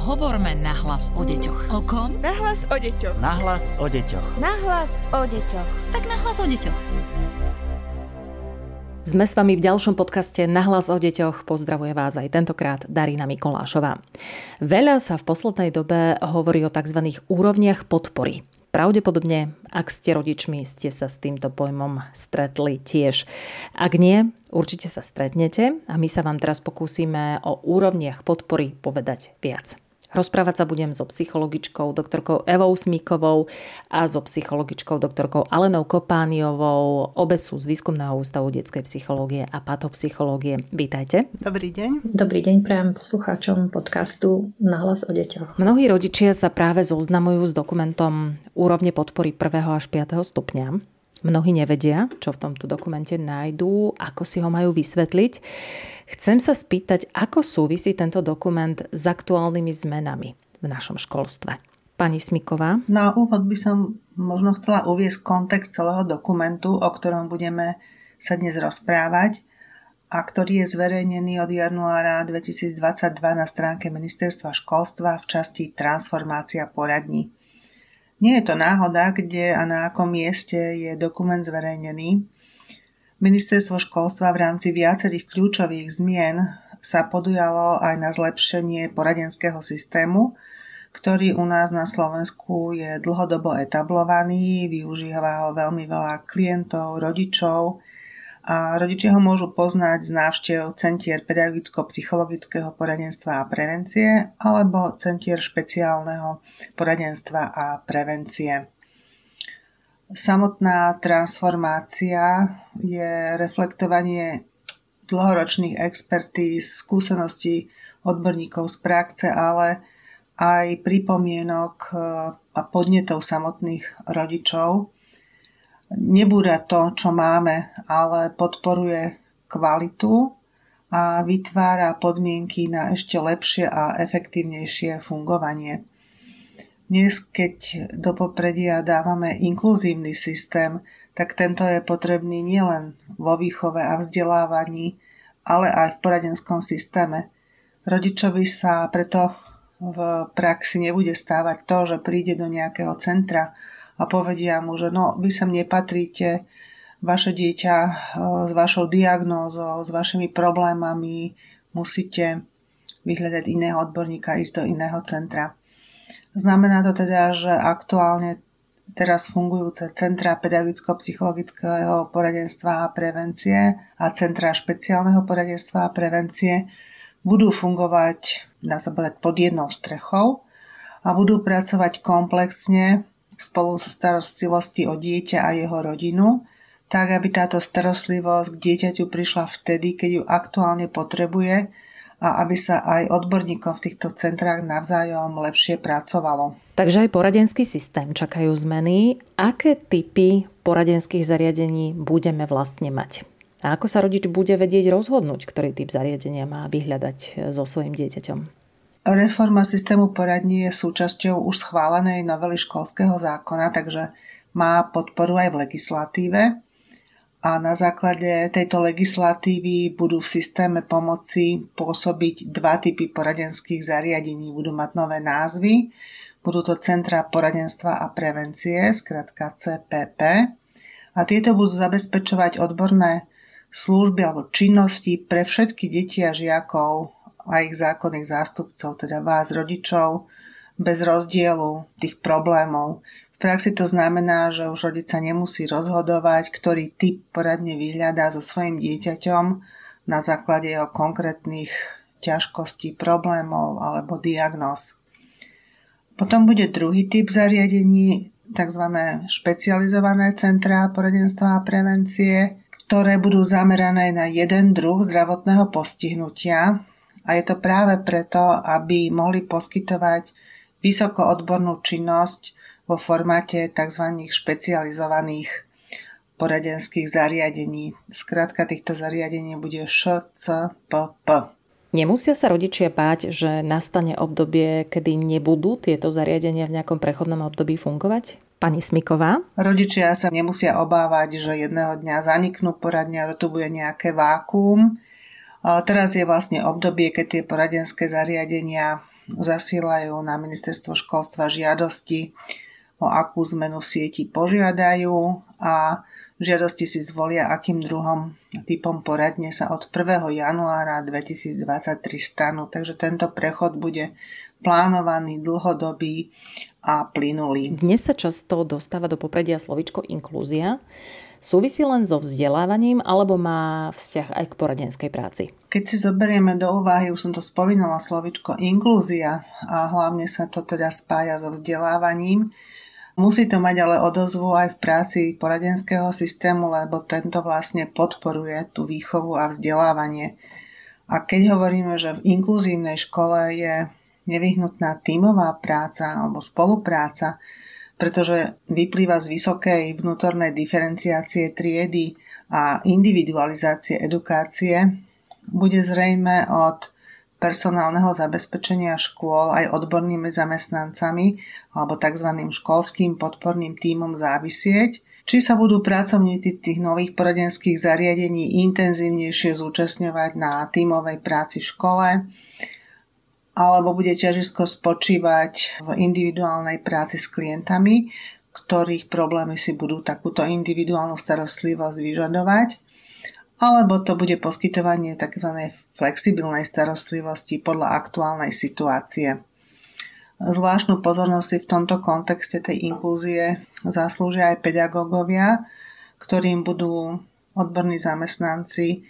Hovorme nahlas o deťoch. O kom? Nahlas o deťoch. Nahlas o deťoch. Nahlas o deťoch. Tak nahlas o deťoch. Sme s vami v ďalšom podcaste Nahlas o deťoch. Pozdravuje vás aj tentokrát Darina Mikolášová. Veľa sa v poslednej dobe hovorí o tzv. úrovniach podpory. Pravdepodobne, ak ste rodičmi, ste sa s týmto pojmom stretli tiež. Ak nie, určite sa stretnete a my sa vám teraz pokúsime o úrovniach podpory povedať viac. Rozprávať sa budem so psychologičkou doktorkou Evou Smíkovou a so psychologičkou doktorkou Alenou Kopániovou. Obe sú z Výskumného ústavu detskej psychológie a patopsychológie. Vítajte. Dobrý deň. Dobrý deň prajem poslucháčom podcastu Nahlas o deťoch. Mnohí rodičia sa práve zoznamujú s dokumentom úrovne podpory 1. až 5. stupňa. Mnohí nevedia, čo v tomto dokumente nájdú, ako si ho majú vysvetliť. Chcem sa spýtať, ako súvisí tento dokument s aktuálnymi zmenami v našom školstve. Pani Smiková? Na úvod by som možno chcela uviesť kontext celého dokumentu, o ktorom budeme sa dnes rozprávať a ktorý je zverejnený od januára 2022 na stránke Ministerstva školstva v časti Transformácia poradní. Nie je to náhoda, kde a na akom mieste je dokument zverejnený. Ministerstvo školstva v rámci viacerých kľúčových zmien sa podujalo aj na zlepšenie poradenského systému, ktorý u nás na Slovensku je dlhodobo etablovaný, využíva ho veľmi veľa klientov, rodičov a rodičia ho môžu poznať z návštev Centier pedagogicko-psychologického poradenstva a prevencie alebo Centier špeciálneho poradenstva a prevencie. Samotná transformácia je reflektovanie dlhoročných expertíz, skúseností odborníkov z praxe, ale aj pripomienok a podnetov samotných rodičov nebúra to, čo máme, ale podporuje kvalitu a vytvára podmienky na ešte lepšie a efektívnejšie fungovanie. Dnes, keď do popredia dávame inkluzívny systém, tak tento je potrebný nielen vo výchove a vzdelávaní, ale aj v poradenskom systéme. Rodičovi sa preto v praxi nebude stávať to, že príde do nejakého centra a povedia mu, že no, vy sem nepatríte, vaše dieťa e, s vašou diagnózou, s vašimi problémami musíte vyhľadať iného odborníka, ísť do iného centra. Znamená to teda, že aktuálne teraz fungujúce centra pedagogicko-psychologického poradenstva a prevencie a centra špeciálneho poradenstva a prevencie budú fungovať, dá sa povedať, pod jednou strechou a budú pracovať komplexne spolu so starostlivosti o dieťa a jeho rodinu, tak aby táto starostlivosť k dieťaťu prišla vtedy, keď ju aktuálne potrebuje a aby sa aj odborníkom v týchto centrách navzájom lepšie pracovalo. Takže aj poradenský systém čakajú zmeny. Aké typy poradenských zariadení budeme vlastne mať? A ako sa rodič bude vedieť rozhodnúť, ktorý typ zariadenia má vyhľadať so svojim dieťaťom? Reforma systému poradní je súčasťou už schválenej novely školského zákona, takže má podporu aj v legislatíve. A na základe tejto legislatívy budú v systéme pomoci pôsobiť dva typy poradenských zariadení. Budú mať nové názvy. Budú to Centra poradenstva a prevencie, skratka CPP. A tieto budú zabezpečovať odborné služby alebo činnosti pre všetky deti a žiakov a ich zákonných zástupcov, teda vás, rodičov, bez rozdielu tých problémov. V praxi to znamená, že už rodič sa nemusí rozhodovať, ktorý typ poradne vyhľadá so svojim dieťaťom na základe jeho konkrétnych ťažkostí, problémov alebo diagnóz. Potom bude druhý typ zariadení, tzv. špecializované centrá poradenstva a prevencie, ktoré budú zamerané na jeden druh zdravotného postihnutia, a je to práve preto, aby mohli poskytovať vysokoodbornú činnosť vo formáte tzv. špecializovaných poradenských zariadení. Skrátka týchto zariadení bude ŠCPP. Nemusia sa rodičia báť, že nastane obdobie, kedy nebudú tieto zariadenia v nejakom prechodnom období fungovať? Pani Smiková? Rodičia sa nemusia obávať, že jedného dňa zaniknú poradne, že tu bude nejaké vákuum. Teraz je vlastne obdobie, keď tie poradenské zariadenia zasielajú na ministerstvo školstva žiadosti, o akú zmenu v sieti požiadajú a žiadosti si zvolia, akým druhom typom poradne sa od 1. januára 2023 stanú. Takže tento prechod bude plánovaný, dlhodobý a plynulý. Dnes sa často dostáva do popredia slovičko inklúzia. Súvisí len so vzdelávaním alebo má vzťah aj k poradenskej práci? Keď si zoberieme do úvahy, už som to spomínala, slovičko inklúzia a hlavne sa to teda spája so vzdelávaním, Musí to mať ale odozvu aj v práci poradenského systému, lebo tento vlastne podporuje tú výchovu a vzdelávanie. A keď hovoríme, že v inkluzívnej škole je nevyhnutná tímová práca alebo spolupráca, pretože vyplýva z vysokej vnútornej diferenciácie triedy a individualizácie edukácie, bude zrejme od personálneho zabezpečenia škôl aj odbornými zamestnancami alebo tzv. školským podporným tímom závisieť, či sa budú pracovníci tých nových poradenských zariadení intenzívnejšie zúčastňovať na tímovej práci v škole, alebo bude ťažisko spočívať v individuálnej práci s klientami, ktorých problémy si budú takúto individuálnu starostlivosť vyžadovať, alebo to bude poskytovanie tzv. flexibilnej starostlivosti podľa aktuálnej situácie. Zvláštnu pozornosť si v tomto kontexte tej inklúzie zaslúžia aj pedagógovia, ktorým budú odborní zamestnanci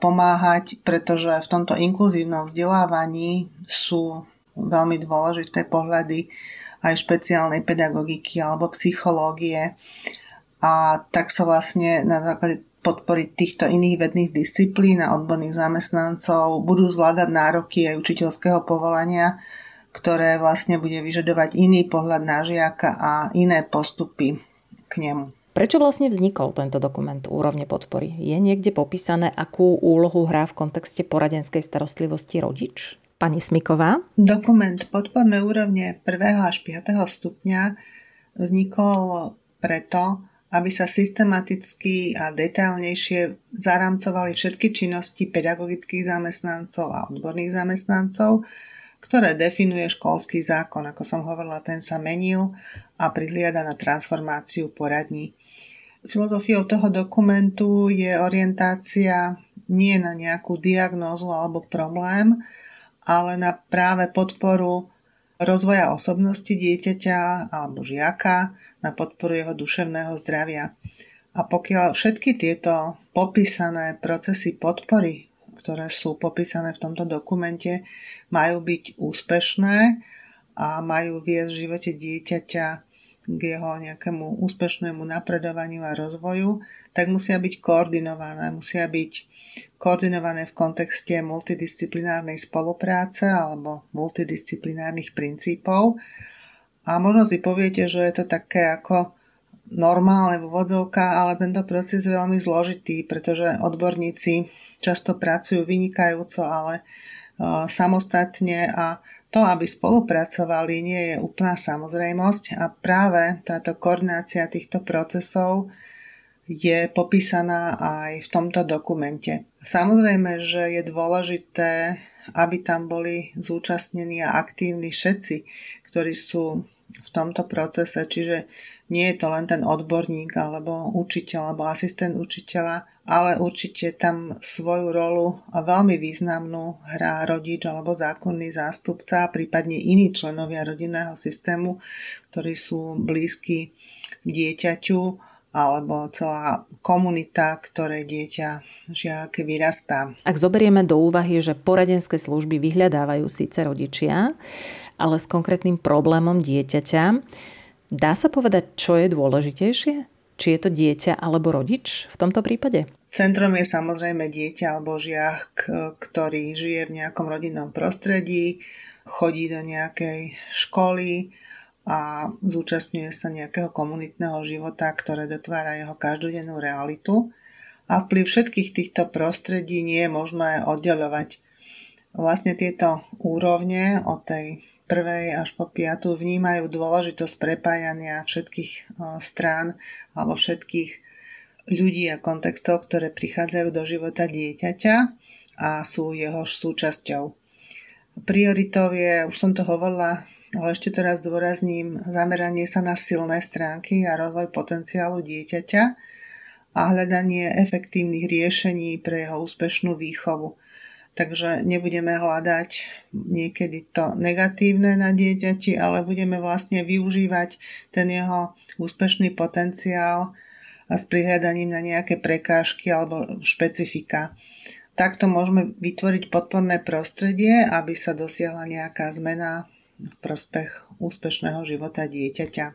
pomáhať, pretože v tomto inkluzívnom vzdelávaní sú veľmi dôležité pohľady aj špeciálnej pedagogiky alebo psychológie. A tak sa vlastne na základe podpory týchto iných vedných disciplín a odborných zamestnancov budú zvládať nároky aj učiteľského povolania, ktoré vlastne bude vyžadovať iný pohľad na žiaka a iné postupy k nemu. Prečo vlastne vznikol tento dokument úrovne podpory? Je niekde popísané, akú úlohu hrá v kontexte poradenskej starostlivosti rodič? Pani Smiková? Dokument podporné úrovne 1. až 5. stupňa vznikol preto, aby sa systematicky a detailnejšie zaramcovali všetky činnosti pedagogických zamestnancov a odborných zamestnancov, ktoré definuje školský zákon. Ako som hovorila, ten sa menil a prihliada na transformáciu poradní. Filozofiou toho dokumentu je orientácia nie na nejakú diagnózu alebo problém, ale na práve podporu rozvoja osobnosti dieťaťa alebo žiaka, na podporu jeho duševného zdravia. A pokiaľ všetky tieto popísané procesy podpory, ktoré sú popísané v tomto dokumente, majú byť úspešné a majú viesť v živote dieťaťa k jeho nejakému úspešnému napredovaniu a rozvoju, tak musia byť koordinované. Musia byť koordinované v kontexte multidisciplinárnej spolupráce alebo multidisciplinárnych princípov. A možno si poviete, že je to také ako normálne v úvodzovkách, ale tento proces je veľmi zložitý, pretože odborníci často pracujú vynikajúco, ale samostatne a to, aby spolupracovali, nie je úplná samozrejmosť a práve táto koordinácia týchto procesov je popísaná aj v tomto dokumente. Samozrejme, že je dôležité, aby tam boli zúčastnení a aktívni všetci, ktorí sú v tomto procese, čiže nie je to len ten odborník alebo učiteľ alebo asistent učiteľa, ale určite tam svoju rolu a veľmi významnú hrá rodič alebo zákonný zástupca, prípadne iní členovia rodinného systému, ktorí sú blízki dieťaťu alebo celá komunita, ktoré dieťa žiak vyrastá. Ak zoberieme do úvahy, že poradenské služby vyhľadávajú síce rodičia, ale s konkrétnym problémom dieťaťa, dá sa povedať, čo je dôležitejšie? Či je to dieťa alebo rodič v tomto prípade? Centrom je samozrejme dieťa alebo žiak, ktorý žije v nejakom rodinnom prostredí, chodí do nejakej školy a zúčastňuje sa nejakého komunitného života, ktoré dotvára jeho každodennú realitu. A vplyv všetkých týchto prostredí nie je možné oddelovať. Vlastne tieto úrovne od tej prvej až po piatu vnímajú dôležitosť prepájania všetkých strán alebo všetkých ľudí a kontextov, ktoré prichádzajú do života dieťaťa a sú jeho súčasťou. Prioritou je, už som to hovorila, ale ešte teraz dôrazním, zameranie sa na silné stránky a rozvoj potenciálu dieťaťa a hľadanie efektívnych riešení pre jeho úspešnú výchovu. Takže nebudeme hľadať niekedy to negatívne na dieťati, ale budeme vlastne využívať ten jeho úspešný potenciál a s prihľadaním na nejaké prekážky alebo špecifika. Takto môžeme vytvoriť podporné prostredie, aby sa dosiahla nejaká zmena v prospech úspešného života dieťaťa.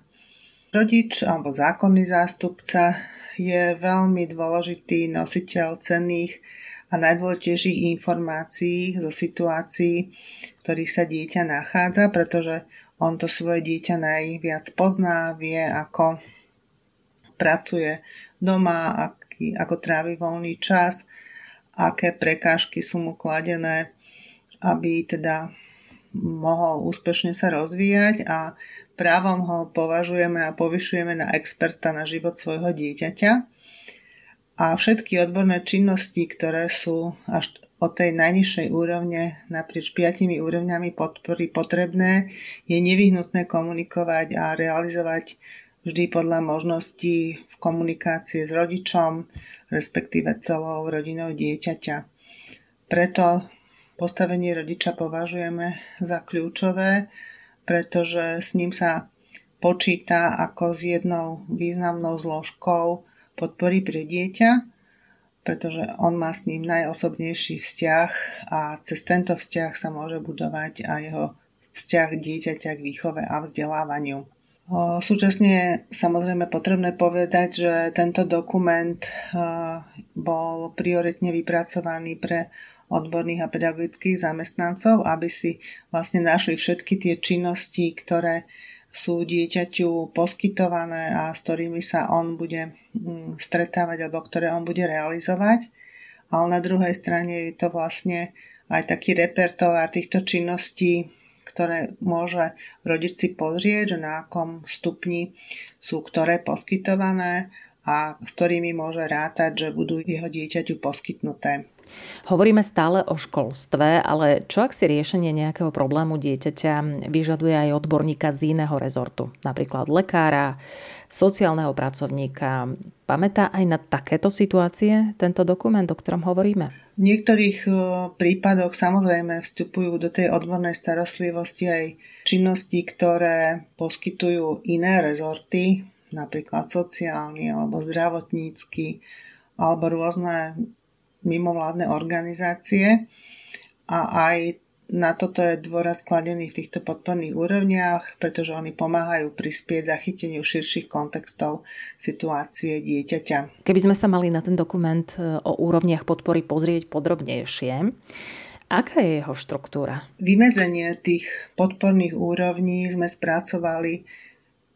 Rodič alebo zákonný zástupca je veľmi dôležitý nositeľ cenných a najdôležitejších informácií zo situácií, v ktorých sa dieťa nachádza, pretože on to svoje dieťa najviac pozná, vie, ako pracuje doma, aký, ako trávi voľný čas, aké prekážky sú mu kladené, aby teda mohol úspešne sa rozvíjať a právom ho považujeme a povyšujeme na experta na život svojho dieťaťa. A všetky odborné činnosti, ktoré sú až od tej najnižšej úrovne naprieč piatimi úrovňami podpory potrebné, je nevyhnutné komunikovať a realizovať vždy podľa možností v komunikácii s rodičom, respektíve celou rodinou dieťaťa. Preto postavenie rodiča považujeme za kľúčové, pretože s ním sa počíta ako s jednou významnou zložkou podpory pre dieťa, pretože on má s ním najosobnejší vzťah a cez tento vzťah sa môže budovať aj jeho vzťah dieťaťa k výchove a vzdelávaniu. Súčasne je samozrejme potrebné povedať, že tento dokument bol prioritne vypracovaný pre odborných a pedagogických zamestnancov, aby si vlastne našli všetky tie činnosti, ktoré sú dieťaťu poskytované a s ktorými sa on bude mm, stretávať alebo ktoré on bude realizovať. Ale na druhej strane je to vlastne aj taký repertoár týchto činností, ktoré môže rodič si pozrieť, že na akom stupni sú ktoré poskytované a s ktorými môže rátať, že budú jeho dieťaťu poskytnuté. Hovoríme stále o školstve, ale čo ak si riešenie nejakého problému dieťaťa vyžaduje aj odborníka z iného rezortu, napríklad lekára, sociálneho pracovníka. Pamätá aj na takéto situácie tento dokument, o ktorom hovoríme? V niektorých e, prípadoch samozrejme vstupujú do tej odbornej starostlivosti aj činnosti, ktoré poskytujú iné rezorty, napríklad sociálny alebo zdravotnícky, alebo rôzne mimovládne organizácie. A aj na toto je dôraz kladený v týchto podporných úrovniach, pretože oni pomáhajú prispieť zachyteniu širších kontextov situácie dieťaťa. Keby sme sa mali na ten dokument e, o úrovniach podpory pozrieť podrobnejšie, aká je jeho štruktúra? Vymedzenie tých podporných úrovní sme spracovali e,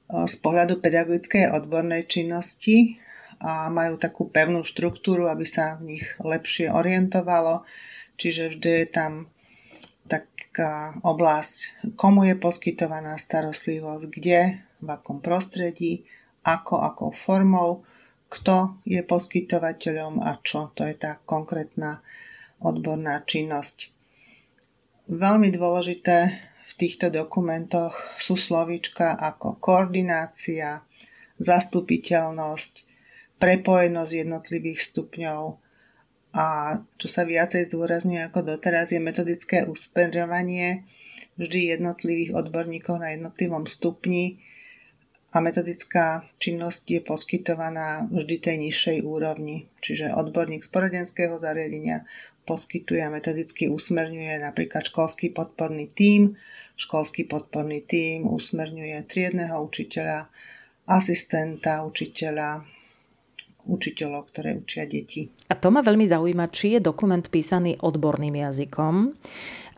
z pohľadu pedagogickej odbornej činnosti a majú takú pevnú štruktúru, aby sa v nich lepšie orientovalo. Čiže vždy je tam taká oblasť, komu je poskytovaná starostlivosť, kde, v akom prostredí, ako, akou formou, kto je poskytovateľom a čo. To je tá konkrétna odborná činnosť. Veľmi dôležité v týchto dokumentoch sú slovíčka ako koordinácia, zastupiteľnosť, prepojenosť jednotlivých stupňov a čo sa viacej zdôrazňuje ako doteraz je metodické usmerňovanie vždy jednotlivých odborníkov na jednotlivom stupni a metodická činnosť je poskytovaná vždy tej nižšej úrovni. Čiže odborník z poradenského zariadenia poskytuje a metodicky usmerňuje napríklad školský podporný tím, školský podporný tím usmerňuje triedného učiteľa, asistenta učiteľa, učiteľov, ktoré učia deti. A to ma veľmi zaujíma, či je dokument písaný odborným jazykom,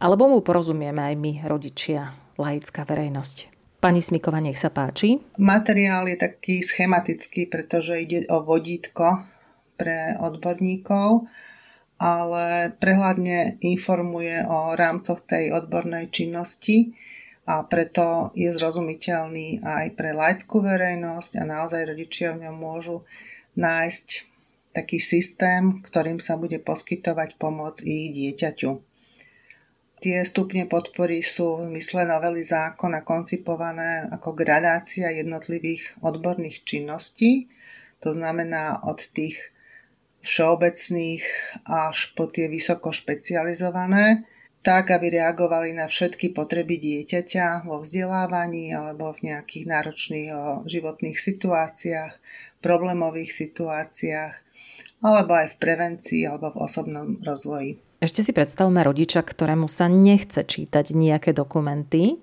alebo mu porozumieme aj my, rodičia, laická verejnosť. Pani Smikova, nech sa páči. Materiál je taký schematický, pretože ide o vodítko pre odborníkov, ale prehľadne informuje o rámcoch tej odbornej činnosti a preto je zrozumiteľný aj pre laickú verejnosť a naozaj rodičia v ňom môžu nájsť taký systém, ktorým sa bude poskytovať pomoc ich dieťaťu. Tie stupne podpory sú v zmysle novely zákona koncipované ako gradácia jednotlivých odborných činností, to znamená od tých všeobecných až po tie vysoko špecializované, tak aby reagovali na všetky potreby dieťaťa vo vzdelávaní alebo v nejakých náročných životných situáciách, problémových situáciách, alebo aj v prevencii alebo v osobnom rozvoji. Ešte si predstavme rodiča, ktorému sa nechce čítať nejaké dokumenty.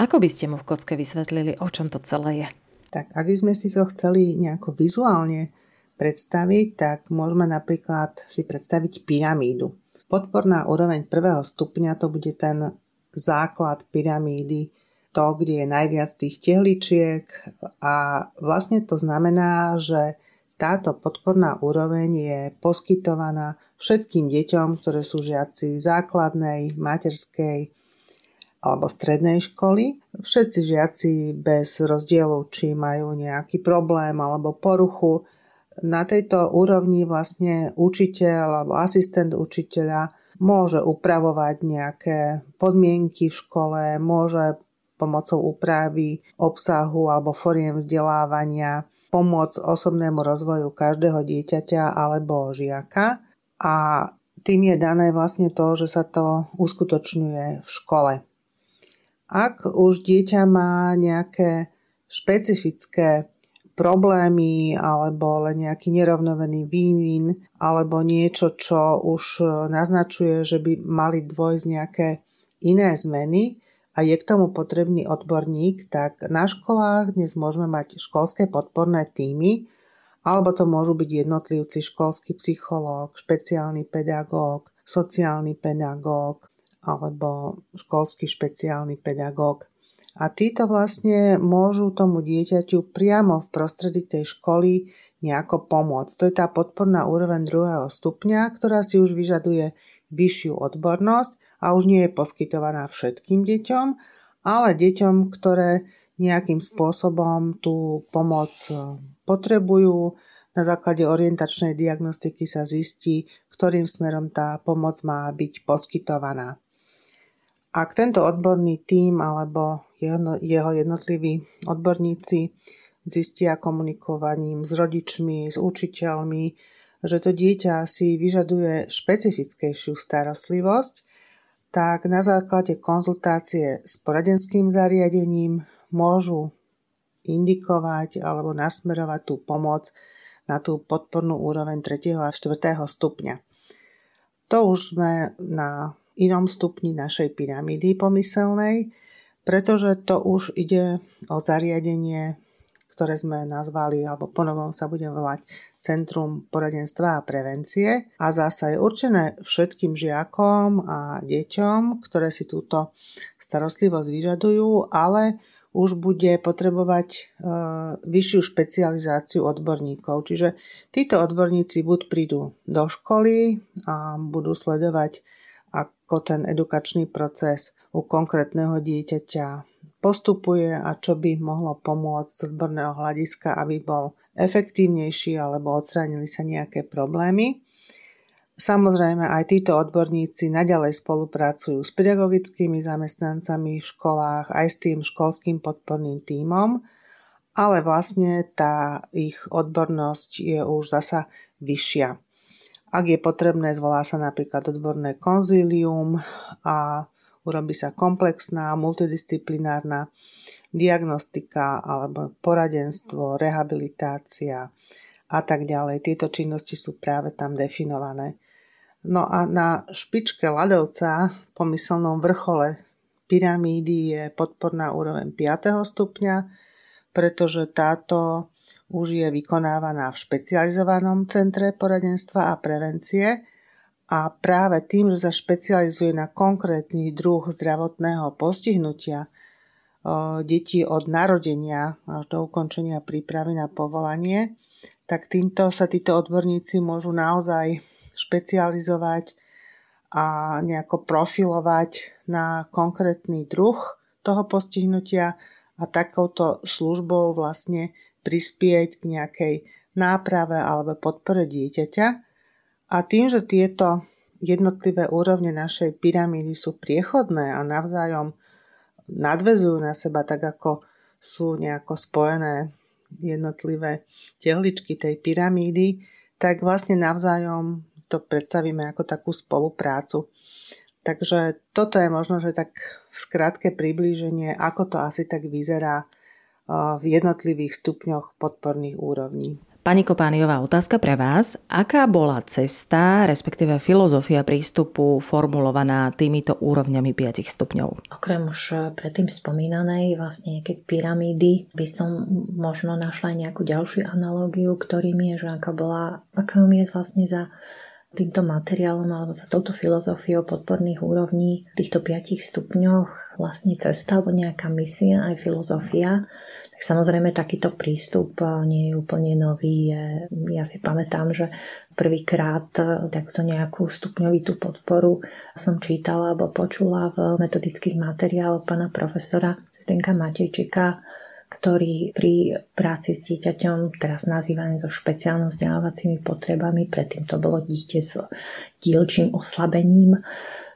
Ako by ste mu v kocke vysvetlili, o čom to celé je? Tak ak by sme si to chceli nejako vizuálne predstaviť, tak môžeme napríklad si predstaviť pyramídu. Podporná úroveň prvého stupňa to bude ten základ pyramídy, to, kde je najviac tých tehličiek a vlastne to znamená, že táto podporná úroveň je poskytovaná všetkým deťom, ktoré sú žiaci základnej, materskej alebo strednej školy. Všetci žiaci bez rozdielu, či majú nejaký problém alebo poruchu, na tejto úrovni vlastne učiteľ alebo asistent učiteľa môže upravovať nejaké podmienky v škole, môže pomocou úpravy obsahu alebo foriem vzdelávania pomôcť osobnému rozvoju každého dieťaťa alebo žiaka a tým je dané vlastne to, že sa to uskutočňuje v škole. Ak už dieťa má nejaké špecifické problémy alebo len nejaký nerovnovený vývin alebo niečo, čo už naznačuje, že by mali dôjsť nejaké iné zmeny, a je k tomu potrebný odborník, tak na školách dnes môžeme mať školské podporné týmy, alebo to môžu byť jednotlivci, školský psychológ, špeciálny pedagóg, sociálny pedagóg alebo školský špeciálny pedagóg. A títo vlastne môžu tomu dieťaťu priamo v prostredí tej školy nejako pomôcť. To je tá podporná úroveň druhého stupňa, ktorá si už vyžaduje vyššiu odbornosť a už nie je poskytovaná všetkým deťom, ale deťom, ktoré nejakým spôsobom tú pomoc e, potrebujú. Na základe orientačnej diagnostiky sa zistí, ktorým smerom tá pomoc má byť poskytovaná. Ak tento odborný tím alebo jeho jednotliví odborníci zistia komunikovaním s rodičmi, s učiteľmi, že to dieťa si vyžaduje špecifickejšiu starostlivosť, tak na základe konzultácie s poradenským zariadením môžu indikovať alebo nasmerovať tú pomoc na tú podpornú úroveň 3. a 4. stupňa. To už sme na inom stupni našej pyramídy pomyselnej, pretože to už ide o zariadenie, ktoré sme nazvali, alebo ponovom sa budem volať Centrum poradenstva a prevencie a zasa je určené všetkým žiakom a deťom, ktoré si túto starostlivosť vyžadujú, ale už bude potrebovať e, vyššiu špecializáciu odborníkov. Čiže títo odborníci buď prídu do školy a budú sledovať, ako ten edukačný proces u konkrétneho dieťaťa postupuje a čo by mohlo pomôcť z odborného hľadiska, aby bol efektívnejší alebo odstránili sa nejaké problémy. Samozrejme, aj títo odborníci naďalej spolupracujú s pedagogickými zamestnancami v školách, aj s tým školským podporným tímom, ale vlastne tá ich odbornosť je už zasa vyššia. Ak je potrebné, zvolá sa napríklad odborné konzílium a urobí sa komplexná, multidisciplinárna diagnostika alebo poradenstvo, rehabilitácia a tak ďalej. Tieto činnosti sú práve tam definované. No a na špičke ľadovca, pomyselnom vrchole pyramídy je podporná úroveň 5. stupňa, pretože táto už je vykonávaná v špecializovanom centre poradenstva a prevencie a práve tým, že sa špecializuje na konkrétny druh zdravotného postihnutia detí od narodenia až do ukončenia prípravy na povolanie, tak týmto sa títo odborníci môžu naozaj špecializovať a nejako profilovať na konkrétny druh toho postihnutia a takouto službou vlastne prispieť k nejakej náprave alebo podpore dieťaťa a tým, že tieto jednotlivé úrovne našej pyramídy sú priechodné a navzájom nadvezujú na seba tak, ako sú nejako spojené jednotlivé tehličky tej pyramídy, tak vlastne navzájom to predstavíme ako takú spoluprácu. Takže toto je možno, že tak v skratke priblíženie, ako to asi tak vyzerá v jednotlivých stupňoch podporných úrovní. Pani Kopániová, otázka pre vás. Aká bola cesta, respektíve filozofia prístupu formulovaná týmito úrovňami 5 stupňov? Okrem už predtým spomínanej vlastne nejaké pyramídy by som možno našla aj nejakú ďalšiu analógiu, ktorým je, že aká bola, aká je vlastne za týmto materiálom alebo za touto filozofiou podporných úrovní v týchto piatich stupňoch vlastne cesta alebo nejaká misia aj filozofia tak samozrejme takýto prístup eh, nie je úplne nový. Ja si pamätám, že prvýkrát eh, takúto nejakú stupňovitú podporu som čítala alebo počula v metodických materiáloch pána profesora Zdenka Matejčika, ktorý pri práci s dieťaťom, teraz nazývaný so špeciálnym vzdelávacími potrebami, predtým to bolo dieťa s dielčím oslabením,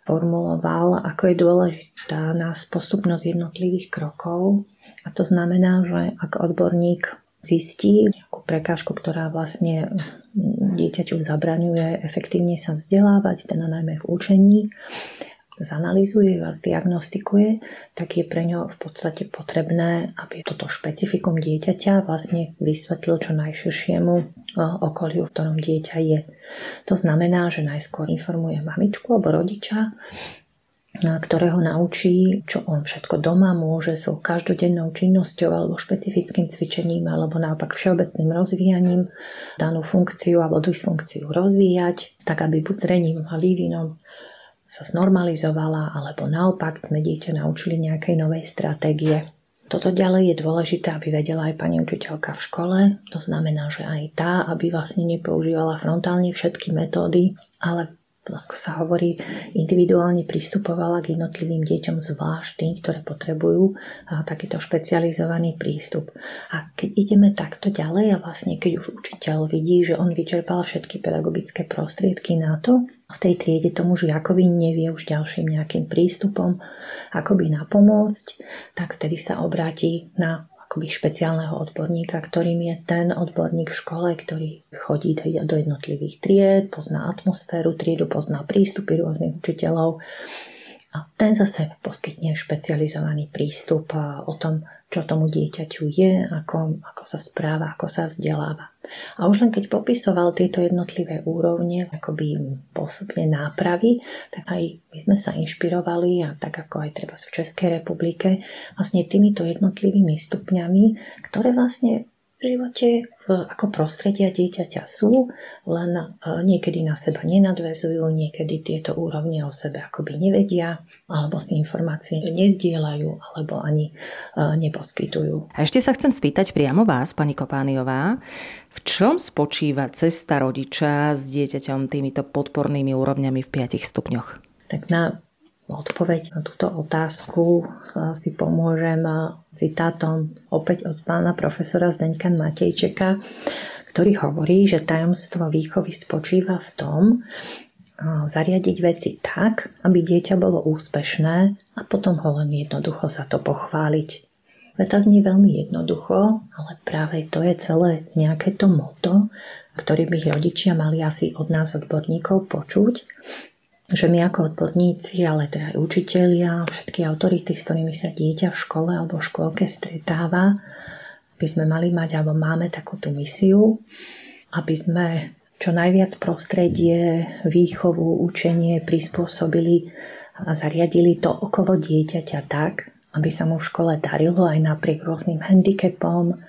formuloval, ako je dôležitá nás postupnosť jednotlivých krokov a to znamená, že ak odborník zistí nejakú prekážku, ktorá vlastne dieťaťu zabraňuje efektívne sa vzdelávať, teda najmä v učení, zanalizuje a zdiagnostikuje, tak je pre ňo v podstate potrebné, aby toto špecifikum dieťaťa vlastne vysvetlil čo najširšiemu okoliu, v ktorom dieťa je. To znamená, že najskôr informuje mamičku alebo rodiča ktorého naučí, čo on všetko doma môže so každodennou činnosťou alebo špecifickým cvičením alebo naopak všeobecným rozvíjaním danú funkciu alebo dysfunkciu rozvíjať, tak aby buď zrením a vývinom sa znormalizovala, alebo naopak sme dieťa naučili nejakej novej stratégie. Toto ďalej je dôležité, aby vedela aj pani učiteľka v škole. To znamená, že aj tá, aby vlastne nepoužívala frontálne všetky metódy, ale ako sa hovorí, individuálne pristupovala k jednotlivým deťom zvlášť tým, ktoré potrebujú takýto špecializovaný prístup. A keď ideme takto ďalej a vlastne keď už učiteľ vidí, že on vyčerpal všetky pedagogické prostriedky na to, v tej triede tomu žiakovi nevie už ďalším nejakým prístupom, ako by napomôcť, tak vtedy sa obráti na akoby špeciálneho odborníka, ktorým je ten odborník v škole, ktorý chodí do jednotlivých tried, pozná atmosféru triedu, pozná prístupy rôznych učiteľov a ten zase poskytne špecializovaný prístup o tom, čo tomu dieťaťu je, ako, ako sa správa, ako sa vzdeláva. A už len keď popisoval tieto jednotlivé úrovne, akoby pôsobne nápravy, tak aj my sme sa inšpirovali a tak ako aj treba v Českej republike, vlastne týmito jednotlivými stupňami, ktoré vlastne živote ako prostredia dieťaťa sú, len e, niekedy na seba nenadvezujú, niekedy tieto úrovne o sebe akoby nevedia, alebo si informácie nezdielajú, alebo ani e, neposkytujú. A ešte sa chcem spýtať priamo vás, pani Kopániová, v čom spočíva cesta rodiča s dieťaťom týmito podpornými úrovňami v 5 stupňoch? Tak na odpoveď na túto otázku si pomôžem citátom opäť od pána profesora Zdeňka Matejčeka, ktorý hovorí, že tajomstvo výchovy spočíva v tom, zariadiť veci tak, aby dieťa bolo úspešné a potom ho len jednoducho za to pochváliť. Veta znie veľmi jednoducho, ale práve to je celé nejaké to moto, ktorý by rodičia mali asi od nás odborníkov počuť že my ako odborníci, ale to aj učitelia, všetky autority, s ktorými sa dieťa v škole alebo v škôlke stretáva, by sme mali mať alebo máme takúto misiu, aby sme čo najviac prostredie, výchovu, učenie prispôsobili a zariadili to okolo dieťaťa tak, aby sa mu v škole darilo aj napriek rôznym handicapom,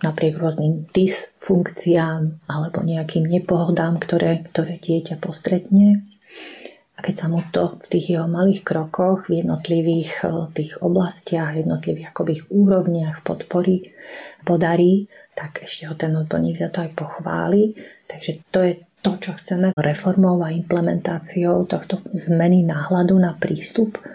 napriek rôznym dysfunkciám alebo nejakým nepohodám, ktoré, ktoré dieťa postretne a keď sa mu to v tých jeho malých krokoch, v jednotlivých eh, tých oblastiach, jednotlivých akoby úrovniach podpory podarí, tak ešte ho ten odborník za to aj pochváli. Takže to je to, čo chceme reformou a implementáciou tohto zmeny náhľadu na prístup eh,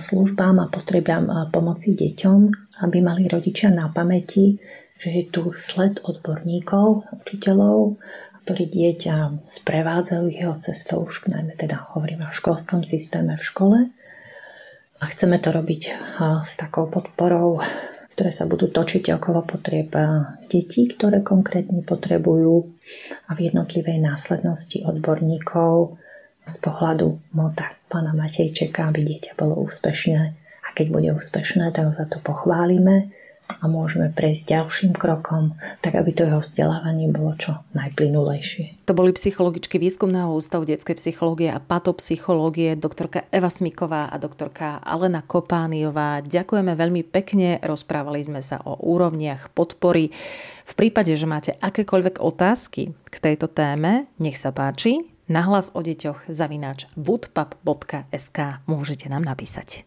službám a potrebám a pomoci deťom, aby mali rodičia na pamäti, že je tu sled odborníkov, učiteľov, ktorí dieťa sprevádzajú jeho cestou, už najmä teda hovoríme o školskom systéme v škole. A chceme to robiť s takou podporou, ktoré sa budú točiť okolo potrieb detí, ktoré konkrétne potrebujú a v jednotlivej následnosti odborníkov z pohľadu mota pána Matejčeka, aby dieťa bolo úspešné. A keď bude úspešné, tak za to pochválime a môžeme prejsť ďalším krokom, tak aby to jeho vzdelávanie bolo čo najplynulejšie. To boli psychologičky Výskumného ústavu detskej psychológie a patopsychológie doktorka Eva Smiková a doktorka Alena Kopániová. Ďakujeme veľmi pekne, rozprávali sme sa o úrovniach podpory. V prípade, že máte akékoľvek otázky k tejto téme, nech sa páči, nahlas o deťoch zavináč woodpub.sk môžete nám napísať.